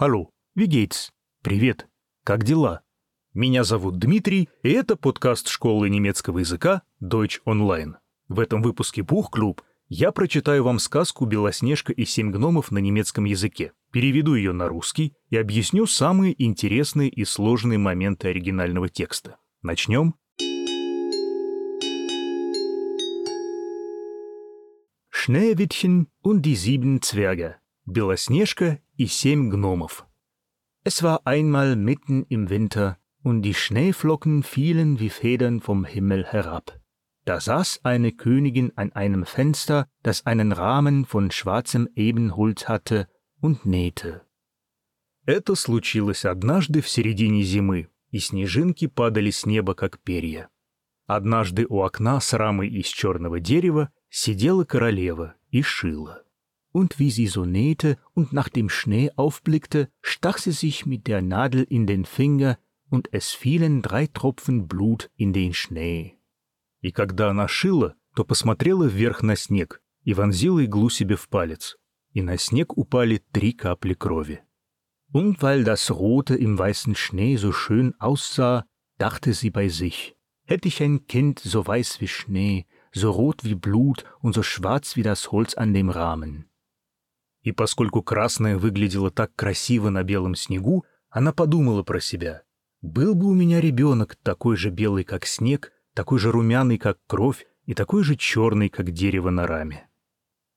Wie geht's? Привет. Как дела? Меня зовут Дмитрий, и это подкаст школы немецкого языка Deutsch Online. В этом выпуске Бух-клуб я прочитаю вам сказку «Белоснежка и семь гномов» на немецком языке, переведу ее на русский и объясню самые интересные и сложные моменты оригинального текста. Начнем? Schneewittchen und die sieben Zwerge. Белоснежка и семь гномов. Es war einmal mitten im Winter, und die Schneeflocken fielen wie Federn vom Himmel herab. Da saß eine Königin an einem Fenster, das einen Rahmen von schwarzem Ebenholz hatte, und nähte. Это случилось однажды в середине зимы, и снежинки падали с неба, как перья. Однажды у окна с рамой из черного дерева сидела королева и шила. Und wie sie so nähte und nach dem Schnee aufblickte, stach sie sich mit der Nadel in den Finger, und es fielen drei Tropfen Blut in den Schnee. И когда она шила, то посмотрела вверх на снег и вонзила иглу себе в палец, и на снег упали три капли крови. Und weil das Rote im weißen Schnee so schön aussah, dachte sie bei sich, hätte ich ein Kind so weiß wie Schnee, so rot wie Blut und so schwarz wie das Holz an dem Rahmen. И поскольку красное выглядело так красиво на белом снегу, она подумала про себя. Был бы у меня ребенок такой же белый, как снег, такой же румяный, как кровь, и такой же черный, как дерево на раме.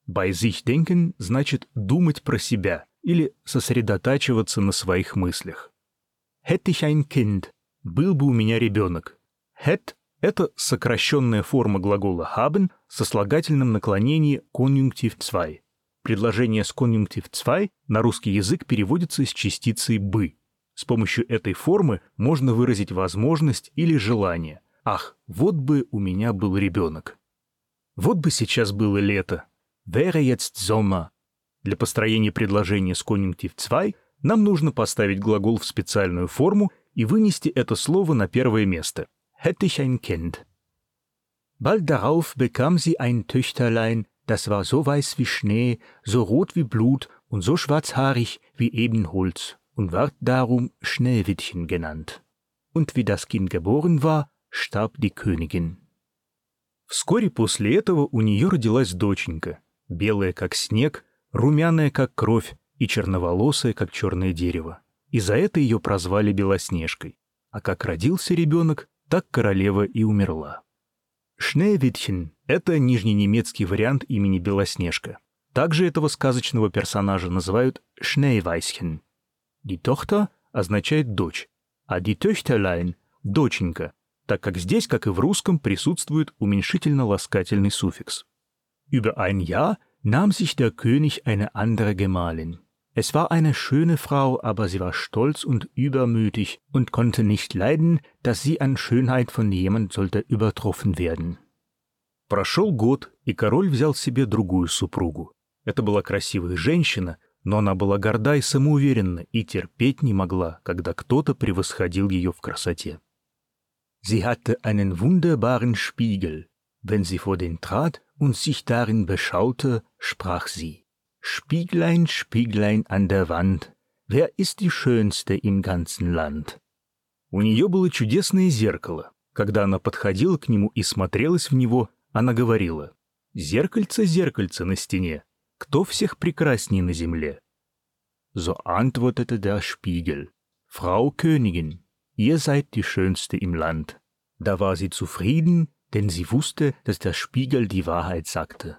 Bei sich denken значит думать про себя или сосредотачиваться на своих мыслях. Hätte ich ein Kind, был бы у меня ребенок. Hätt – это сокращенная форма глагола haben со слагательным наклонением конъюнктив 2. Предложение с конъюнктив 2 на русский язык переводится с частицей «бы». С помощью этой формы можно выразить возможность или желание. Ах, вот бы у меня был ребенок. Вот бы сейчас было лето. Wäre jetzt. Для построения предложения с конъюнктив 2 нам нужно поставить глагол в специальную форму и вынести это слово на первое место. Hätte ich ein Kind. Bald darauf bekam sie ein Töchterlein, das war so weiß wie Schnee, so rot wie Blut und so schwarzhaarig wie Ebenholz und ward darum Schneewittchen genannt. Und wie das Kind geboren war, starb die Königin. Вскоре после этого у нее родилась доченька, белая как снег, румяная как кровь и черноволосая как черное дерево. И за это ее прозвали Белоснежкой. А как родился ребенок, так королева и умерла. Шнеевитхен — это нижненемецкий вариант имени Белоснежка. Также этого сказочного персонажа называют Шнейвайсхен. Die Tochter означает «дочь», а die Töchterlein — «доченька», так как здесь, как и в русском, присутствует уменьшительно-ласкательный суффикс. Über ein Jahr nahm sich der König eine andere Gemahlin. Es war eine schöne Frau, aber sie war stolz und übermütig und konnte nicht leiden, dass sie an Schönheit von jemand sollte übertroffen werden. Прошел год, и король взял себе другую супругу. Это была красивая женщина, но она была горда и самоуверенна и терпеть не могла, когда кто-то превосходил ее в красоте. Sie hatte einen wunderbaren Spiegel. Wenn sie vor den trat und sich darin beschaute, sprach sie. Spieglein, Spieglein an der Wand, wer ist die Schönste im ganzen Land? У нее было чудесное зеркало. Когда она подходила к нему и смотрелась в него, она говорила, «Зеркальце, зеркальце на стене, кто всех прекрасней на земле?» So antwortete der Spiegel, Frau Königin, ihr seid die Schönste im Land. Da war sie zufrieden, denn sie wusste, dass der Spiegel die Wahrheit sagte.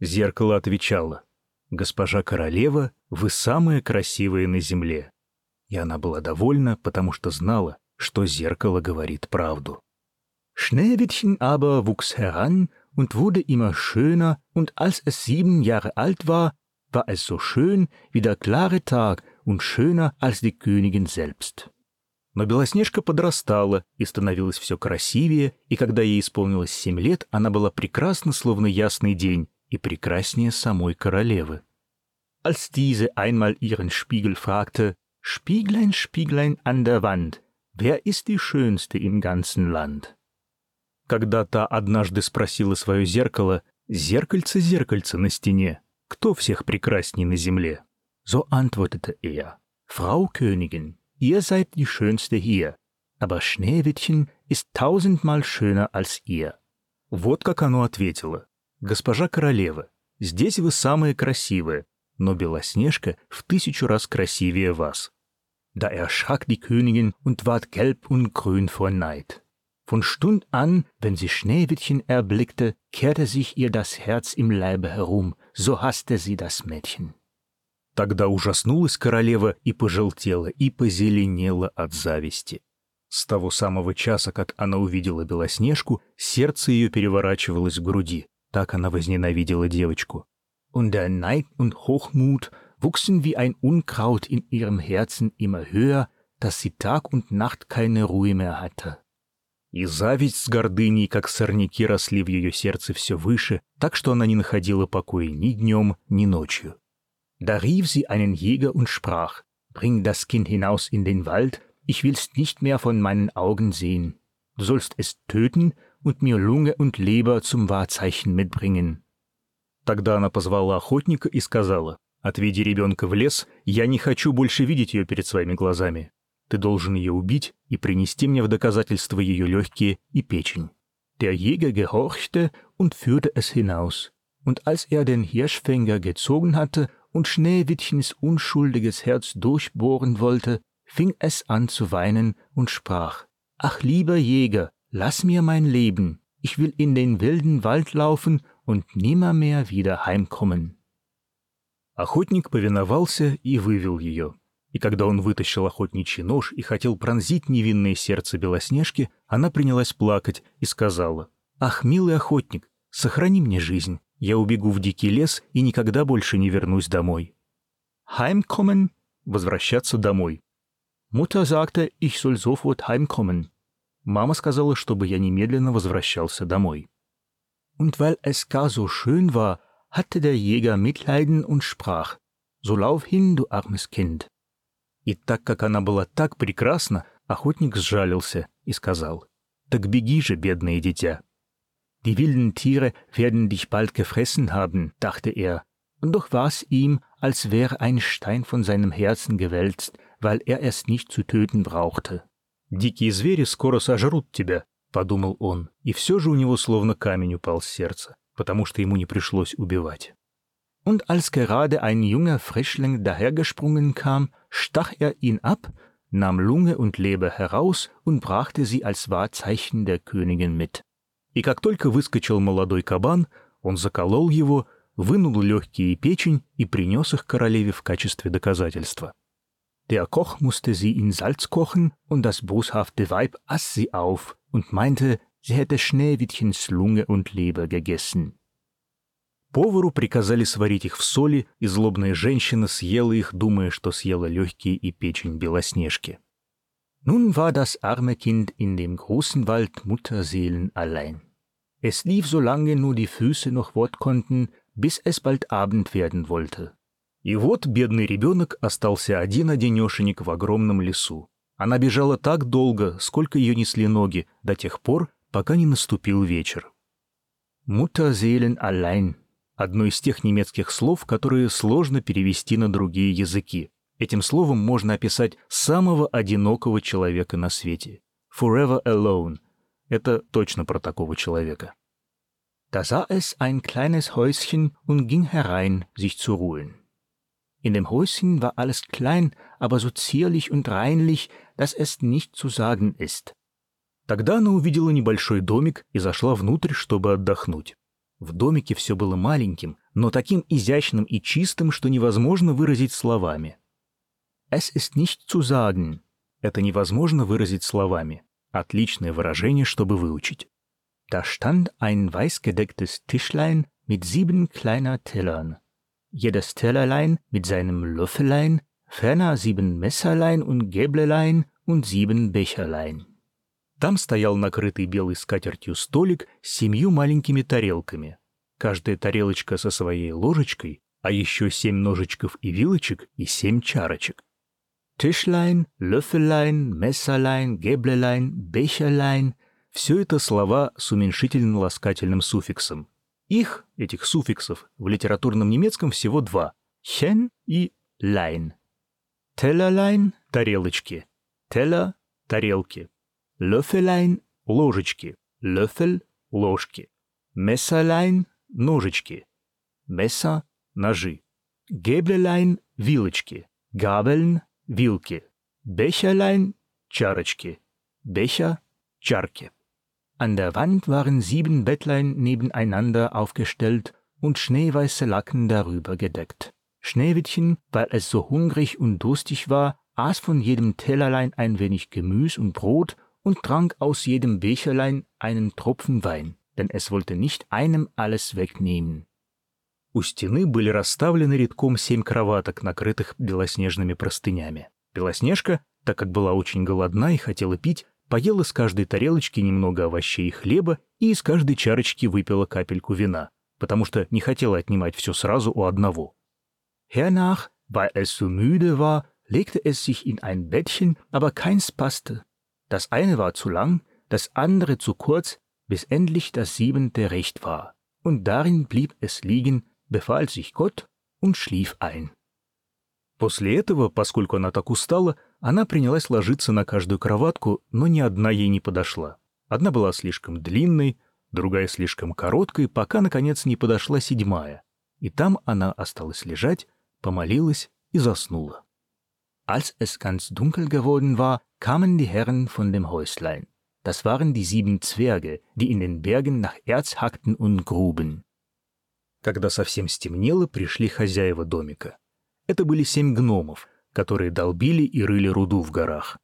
Зеркало отвечало, «Госпожа королева, вы самая красивая на земле». И она была довольна, потому что знала, что зеркало говорит правду. Schneewittchen aber wuchs heran und wurde immer schöner, und als es sieben Jahre alt war, war es so schön wie der klare Tag und schöner als die Königin selbst. Но Белоснежка подрастала и становилась все красивее, и когда ей исполнилось семь лет, она была прекрасна, словно ясный день, и прекраснее самой королевы. Als diese einmal ihren Spiegel fragte, Spieglein, Spieglein an der Wand, wer ist die Schönste im ganzen Land? Когда та однажды спросила свое зеркало, «Зеркальце, зеркальце на стене, кто всех прекрасней на земле?» So antwortete er, Frau Königin, ihr seid die Schönste hier, aber Schneewittchen ist tausendmal schöner als ihr». Вот как оно ответило. «Госпожа королева, здесь вы самые красивые, но Белоснежка в тысячу раз красивее вас». Da erschrak die Königin und ward gelb und grün vor Neid. Von Stund an, wenn sie Schneewittchen erblickte, kehrte sich ihr das Herz im Leibe herum, so hasste sie das Mädchen. Тогда ужаснулась королева и пожелтела, и позеленела от зависти. С того самого часа, как она увидела Белоснежку, сердце ее переворачивалось в груди. Так она возненавидела девочку. Und der Neid und Hochmut wuchsen wie ein Unkraut in ihrem Herzen immer höher, dass sie Tag und Nacht keine Ruhe mehr hatte. И зависть с гордыней, как сорняки, росли в ее сердце все выше, так что она не находила покоя ни днем, ни ночью. Da rief sie einen Jäger und sprach, Bring das Kind hinaus in den Wald, ich will's nicht mehr von meinen Augen sehen. Du sollst es töten und mir Lunge und Leber zum Wahrzeichen mitbringen. Тогда она позвала охотника и сказала, «Отведи ребенка в лес, я не хочу больше видеть ее перед своими глазами. Ты должен ее убить и принести мне в доказательство ее легкие и печень. Der Jäger gehorchte und führte es hinaus. Und als er den Hirschfänger gezogen hatte und Schneewittchens unschuldiges Herz durchbohren wollte, fing es an zu weinen und sprach, Ach lieber Jäger, lass mir mein Leben, ich will in den wilden Wald laufen und nimmermehr wieder heimkommen. Охотник повиновался и вывел ее. И когда он вытащил охотничий нож и хотел пронзить невинное сердце Белоснежки, она принялась плакать и сказала, «Ах, милый охотник, сохрани мне жизнь. Я убегу в дикий лес и никогда больше не вернусь домой». «Heimkommen» — возвращаться домой. Mutter sagte, ich soll sofort heimkommen. Мама сказала, чтобы я немедленно возвращался домой. Und weil es gar so schön war, hatte der Jäger Mitleiden und sprach, so lauf hin, du armes Kind. И так как она была так прекрасна, охотник сжалился и сказал, «Так беги же, бедное дитя». Die wilden Tiere werden dich bald gefressen haben, dachte er, und doch war's ihm, als wäre ein Stein von seinem Herzen gewälzt, weil er es nicht zu töten brauchte. «Дикие звери скоро сожрут тебя», — подумал он, и все же у него словно камень упал с сердца, потому что ему не пришлось убивать. und als gerade ein junger Frischling dahergesprungen kam, stach er ihn ab, nahm Lunge und Leber heraus und brachte sie als Wahrzeichen der Königin mit. И как только выскочил молодой кабан, он заколол его, вынул легкие и печень и принес их королеве в качестве доказательства. Der Koch musste sie in Salz kochen, und das boshafte Weib aß sie auf und meinte, sie hätte Schneewittchens Lunge und Leber gegessen. Повару приказали сварить их в соли, и злобная женщина съела их, думая, что съела легкие и печень Белоснежки. Nun war das arme Kind in dem großen Wald Mutterseelen allein. Es lief, solange nur die Füße noch Wort konnten, bis es bald Abend werden wollte. И вот бедный ребенок остался один-одинешенек в огромном лесу. Она бежала так долго, сколько ее несли ноги, до тех пор, пока не наступил вечер. Mutterseelen allein одно из тех немецких слов, которые сложно перевести на другие языки. Этим словом можно описать самого одинокого человека на свете. Forever alone. Это точно про такого человека. Da sah es ein kleines Häuschen und ging herein, sich zu ruhen. In dem Häuschen war alles klein, aber so zierlich und reinlich, dass es nicht zu sagen ist. Тогда она увидела небольшой домик и зашла внутрь, чтобы отдохнуть. В домике все было маленьким, но таким изящным и чистым, что невозможно выразить словами. «Es ist nicht zu sagen» — это невозможно выразить словами. Отличное выражение, чтобы выучить. Da stand ein weißgedecktes Tischlein mit sieben kleiner Tellern. Jedes Tellerlein mit seinem Löffelein, ferner sieben Messerlein und Gäblelein und sieben Becherlein. Там стоял накрытый белой скатертью столик с семью маленькими тарелками. Каждая тарелочка со своей ложечкой, а еще семь ножичков и вилочек и семь чарочек. Tischlein, Löffelein, Messerlein, Gäblelein, Becherlein — все это слова с уменьшительно-ласкательным суффиксом. Их, этих суффиксов, в литературном немецком всего два — «chen» и «lein». Tellerlein — тарелочки, Teller — тарелки, Löffelein — ложечки, Löffel — ложки, Messerlein — ножички, Messer — ножи, Gäblelein — вилочки, Gabeln — вилки, Becherlein — чарочки, Becher — чарки. An der Wand waren sieben Bettlein nebeneinander aufgestellt und schneeweiße Lacken darüber gedeckt. Schneewittchen, weil es so hungrig und durstig war, aß von jedem Tellerlein ein wenig Gemüs und Brot und trank aus jedem Becherlein einen Tropfen Wein, denn es wollte nicht einem alles wegnehmen. У стены были расставлены редком семь кроваток, накрытых белоснежными простынями. Белоснежка, так как была очень голодна и хотела пить, поела с каждой тарелочки немного овощей и хлеба и из каждой чарочки выпила капельку вина, потому что не хотела отнимать все сразу у одного. Hernach, weil es so müde war, legte es sich in ein Bettchen, aber keins passte. Das eine war zu lang, das andere zu kurz, bis endlich das siebente recht war. Und darin blieb es liegen, befahl sich Gott und schlief ein. После этого, поскольку она так устала, она принялась ложиться на каждую кроватку, но ни одна ей не подошла. Одна была слишком длинной, другая слишком короткой, пока, наконец, не подошла седьмая. И там она осталась лежать, помолилась и заснула. Als es ganz dunkel geworden war, kamen die Herren von dem Häuslein. Das waren die sieben Zwerge, die in den Bergen nach Erz hackten und gruben. Когда совсем стемнело, пришли хозяева домика. Это были семь гномов, которые долбили и рыли руду в горах.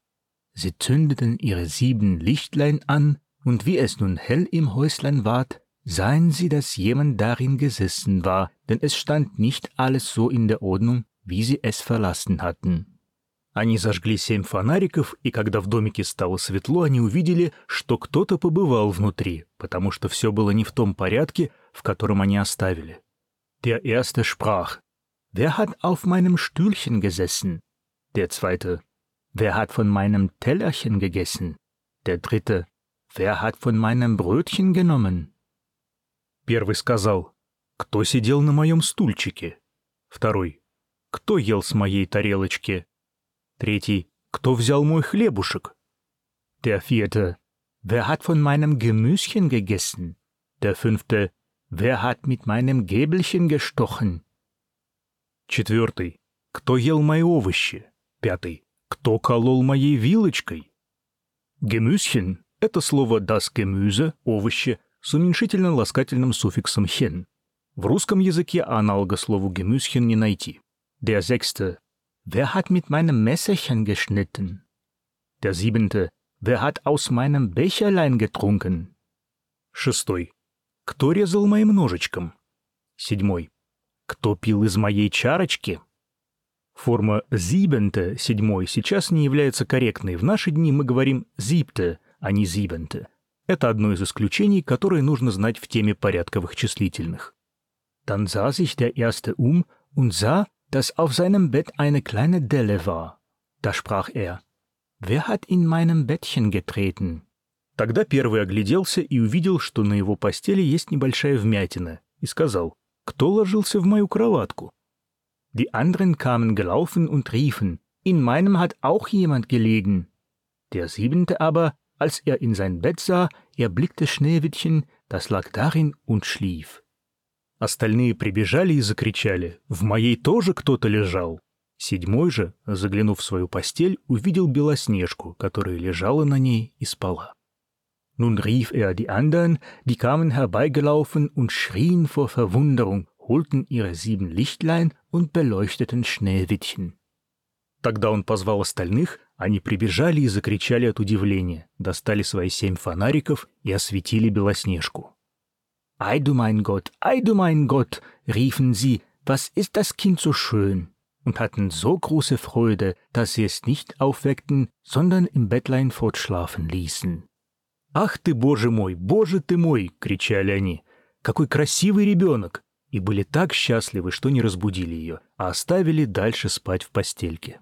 Sie zündeten ihre sieben Lichtlein an, und wie es nun hell im Häuslein ward, sahen sie, dass jemand darin gesessen war, denn es stand nicht alles so in der Ordnung, wie sie es verlassen hatten. Они зажгли семь фонариков, и когда в домике стало светло, они увидели, что кто-то побывал внутри, потому что все было не в том порядке, в котором они оставили. Der erste sprach, Wer hat auf meinem Stühlchen gesessen? Der zweite, Wer hat von meinem Tellerchen gegessen? Der dritte, Wer hat von meinem Brötchen genommen? Первый сказал, Кто сидел на моем стульчике? Второй, Кто ел с моей тарелочки? Третий, Кто взял мой хлебушек? Der vierte, Wer hat von meinem Gemüschen gegessen? Der fünfte, Wer hat mit meinem Gäbelchen gestochen? Четвертый, Кто ел мои овощи? Пятый, Кто колол моей вилочкой? Gemüschen – это слово das Gemüse, овощи, с уменьшительно-ласкательным суффиксом «hen». В русском языке аналога слову Gemüschen не найти. Der sechste, Wer hat mit meinem Messerchen geschnitten? Der siebente, Wer hat aus meinem Becherlein getrunken? Шестой. Кто резал моим ножичком? Седьмой. Кто пил из моей чарочки? Форма «siebente» — седьмой сейчас не является корректной. В наши дни мы говорим «siebte», а не «siebente». Это одно из исключений, которые нужно знать в теме порядковых числительных. Dann sah sich der Erste um und sah, dass auf seinem Bett eine kleine Delle war. Da sprach er, «Wer hat in meinem Bettchen getreten?» Тогда первый огляделся и увидел, что на его постели есть небольшая вмятина, и сказал, «Кто ложился в мою кроватку?» Die anderen kamen gelaufen und riefen, «In meinem hat auch jemand gelegen». Der siebente aber, als er in sein Bett sah, erblickte Schneewittchen, das lag darin und schlief. Остальные прибежали и закричали «В моей тоже кто-то лежал!» Седьмой же, заглянув в свою постель, увидел Белоснежку, которая лежала на ней и спала. Nun rief er die anderen, die kamen herbeigelaufen und schrien vor Verwunderung, holten ihre sieben Lichtlein und beleuchteten Schneewittchen. Тогда он позвал остальных, они прибежали и закричали от удивления, достали свои семь фонариков и осветили Белоснежку. Ei du mein Gott, ei du mein Gott, riefen sie, was ist das Kind so schön? und hatten so große Freude, dass sie es nicht aufweckten, sondern im Bettlein fortschlafen ließen. «Ах ты, боже мой, боже ты мой!» — кричали они. «Какой красивый ребенок!» И были так счастливы, что не разбудили ее, а оставили дальше спать в постельке.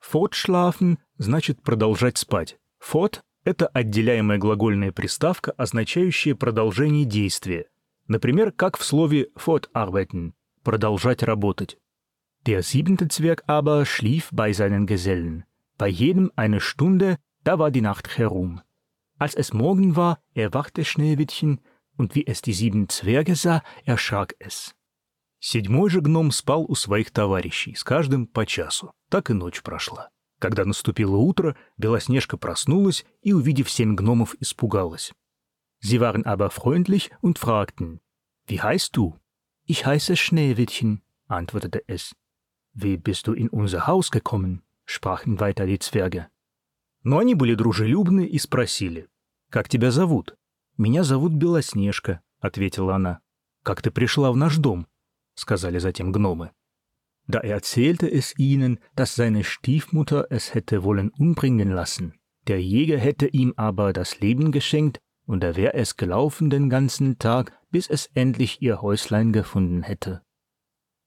«Fortschlafen» значит «продолжать спать». «Fort» Это отделяемая глагольная приставка, означающая продолжение действия. Например, как в слове fortarbeiten – продолжать работать. Der siebente Zwerg aber schlief bei seinen Gesellen. Bei jedem eine Stunde, da war die Nacht herum. Als es Morgen war, erwachte Schneewittchen, und wie es die sieben Zwerge sah, erschrak es. Седьмой же гном спал у своих товарищей, с каждым по часу. Так и ночь прошла. Когда наступило утро, Белоснежка проснулась и, увидев семь гномов, испугалась. Sie waren aber freundlich und fragten, Wie heißt du? Ich heiße Schneewittchen, antwortete es. Wie bist du in unser Haus gekommen? sprachen weiter die Zwerge. Но они были дружелюбны и спросили, «Как тебя зовут?» «Меня зовут Белоснежка», — ответила она. «Как ты пришла в наш дом?» — сказали затем гномы. Da erzählte es ihnen, dass seine Stiefmutter es hätte wollen umbringen lassen. Der Jäger hätte ihm aber das Leben geschenkt, und er wäre es gelaufen den ganzen Tag, bis es endlich ihr Häuslein gefunden hätte.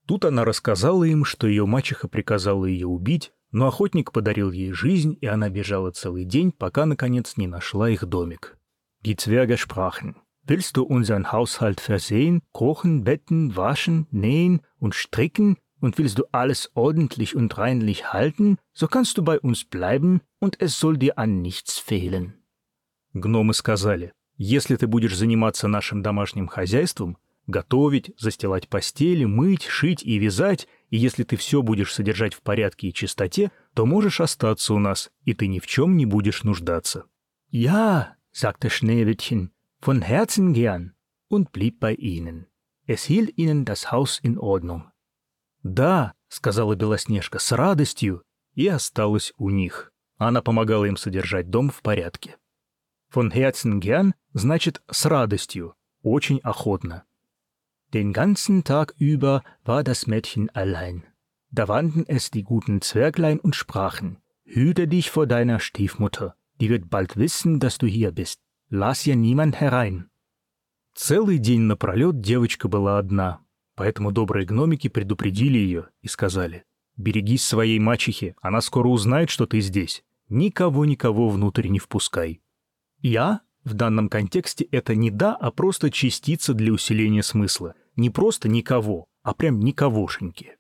Тут она рассказала им, что ее мачеха приказала ее убить, но охотник подарил ей жизнь, и она бежала целый день, пока, наконец, не нашла их домик. Die Zwerge sprachen, Willst du unseren Haushalt versehen, kochen, betten, waschen, nähen und stricken, und willst du alles ordentlich und reinlich halten, so kannst du bei uns bleiben, und es soll dir an nichts fehlen. Гномы сказали, если ты будешь заниматься нашим домашним хозяйством, готовить, застилать постели, мыть, шить и вязать, и если ты все будешь содержать в порядке и чистоте, то можешь остаться у нас, и ты ни в чем не будешь нуждаться. Ja, sagte Schneewittchen, von Herzen gern, und blieb bei ihnen. Es hielt ihnen das Haus in Ordnung. Да, сказала Белоснежка с радостью, и осталась у них. Она помогала им содержать дом в порядке. Von Herzen gern значит с радостью, очень охотно. Den ganzen Tag über war das Mädchen allein. Da wandten es die guten Zwerglein und sprachen, Hüte dich vor deiner Stiefmutter, die wird bald wissen, dass du hier bist. Lass ja niemand herein. Целый день напролет девочка была одна, поэтому добрые гномики предупредили ее и сказали, «Берегись своей мачехи, она скоро узнает, что ты здесь. Никого-никого внутрь не впускай». «Я» в данном контексте это не «да», а просто частица для усиления смысла. Не просто никого, а прям никогошеньки.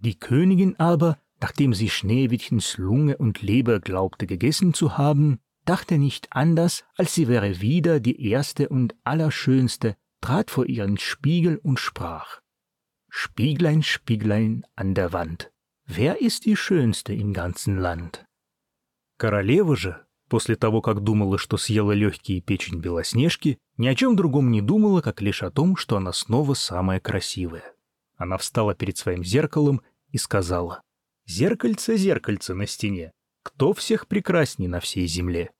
Die Königin aber, nachdem sie Schneewittchens Lunge und Leber glaubte gegessen zu haben, dachte nicht anders, als sie wäre wieder die erste und allerschönste, trat vor ihren Spiegel und sprach Spieglein, Spieglein an der Wand, wer ist die schönste im ganzen Land? Королева же, после того, как думала, что съела легкие печень Белоснежки, ни о чем другом не думала, как лишь о том, что она снова самая красивая. Она встала перед своим зеркалом и сказала, «Зеркальце, зеркальце на стене, кто всех прекрасней на всей земле?»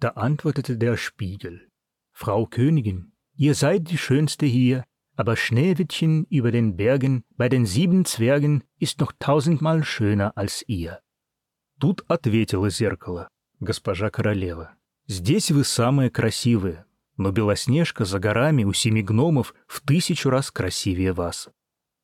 Da antwortete der Spiegel, Frau Königin, ihr seid die Schönste hier, aber Schneewittchen über den Bergen bei den sieben Zwergen ist noch tausendmal schöner als ihr. Тут ответило зеркало, госпожа королева. «Здесь вы самые красивые, но Белоснежка за горами у семи гномов в тысячу раз красивее вас».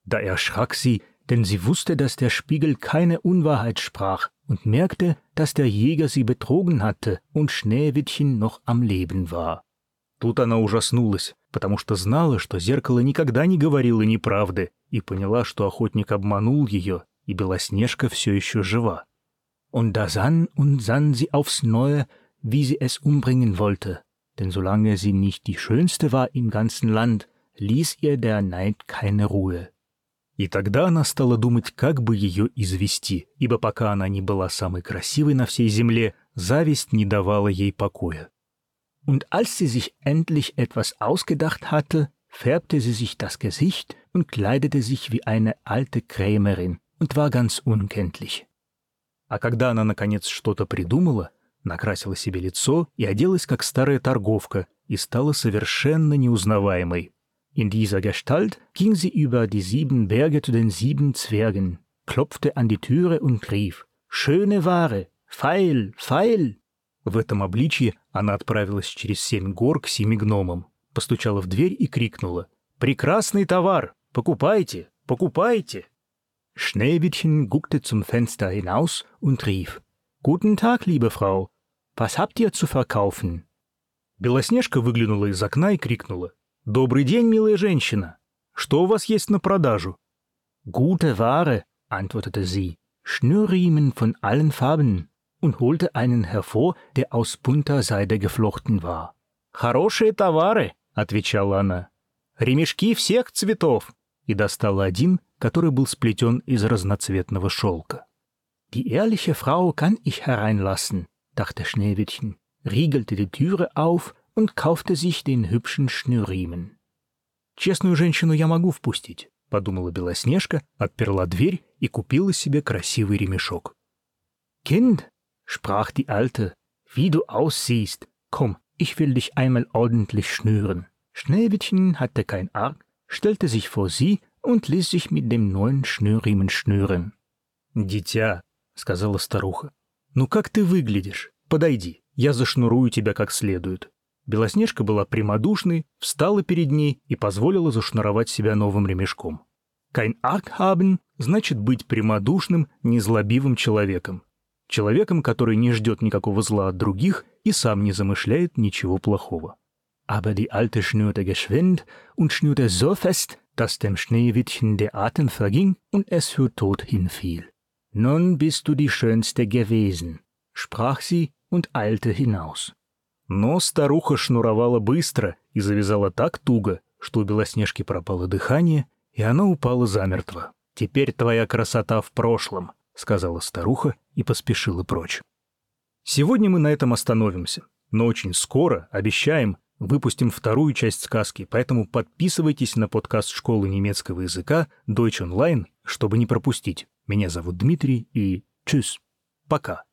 Da erschrak sie, denn sie wusste, dass der Spiegel keine Unwahrheit sprach und merkte, dass der Jäger sie betrogen hatte und Schneewittchen noch am Leben war. Тут она ужаснулась, потому что знала, что зеркало никогда не говорило неправды, и поняла, что охотник обманул ее, и Белоснежка все еще жива. Und da sann und sann sie aufs Neue, wie sie es umbringen wollte, denn solange sie nicht die Schönste war im ganzen Land, ließ ihr der Neid keine Ruhe. И тогда она стала думать, как бы ее извести, ибо пока она не была самой красивой на всей земле, зависть не давала ей покоя. Und als sie sich endlich etwas ausgedacht hatte, färbte sie sich das Gesicht und kleidete sich wie eine alte Krämerin und war ganz unkenntlich. А когда она, наконец, что-то придумала, накрасила себе лицо и оделась как старая торговка и стала совершенно неузнаваемой. In dieser Gestalt ging sie über die sieben Berge zu den sieben Zwergen, klopfte an die Türe und rief «Schöne Ware! Pfeil! Pfeil!» В этом обличье она отправилась через семь гор к семи гномам, постучала в дверь и крикнула «Прекрасный товар! Покупайте! Покупайте!» Schneewittchen guckte zum Fenster hinaus und rief «Guten Tag, liebe Frau! Was habt ihr zu verkaufen?» Белоснежка выглянула из окна и крикнула «Добрый день, милая женщина! Что у вас есть на продажу?» «Gute Ware», antwortete sie, Schnürriemen von allen Farben und holte einen hervor, der aus bunter Seide geflochten war. «Хорошие товары», — отвечала она. «Ремешки всех цветов», и достала один, который был сплетен из разноцветного шелка. Die ehrliche Frau kann ich hereinlassen, dachte Schneewittchen, riegelte die Türe auf und kaufte sich den hübschen Schnürriemen. «Честную женщину я могу впустить», — подумала Белоснежка, отперла дверь и купила себе красивый ремешок. «Kind», — sprach die Alte, «wie du aussiehst, komm, ich will dich einmal ordentlich schnüren». Schneewittchen hatte kein Arg, stellte sich vor sie und ließ sich mit dem neuen Schnürriemen schnüren. «Дитя», — сказала старуха, — «ну как ты выглядишь? Подойди, я зашнурую тебя как следует». Белоснежка была прямодушной, встала перед ней и позволила зашнуровать себя новым ремешком. «Кайн арк haben» значит быть прямодушным, незлобивым человеком. Человеком, который не ждет никакого зла от других и сам не замышляет ничего плохого. Aber die Alte schnürte geschwind und schnürte so fest, dass dem Schneewittchen der Atem verging und es für tot hinfiel. Nun bist du die Schönste gewesen, sprach sie und eilte hinaus. Но старуха шнуровала быстро и завязала так туго, что у Белоснежки пропало дыхание, и она упала замертво. «Теперь твоя красота в прошлом», — сказала старуха и поспешила прочь. Сегодня мы на этом остановимся, но очень скоро, обещаем, выпустим вторую часть сказки, поэтому подписывайтесь на подкаст школы немецкого языка Deutsch Online, чтобы не пропустить. Меня зовут Дмитрий и чус. Пока.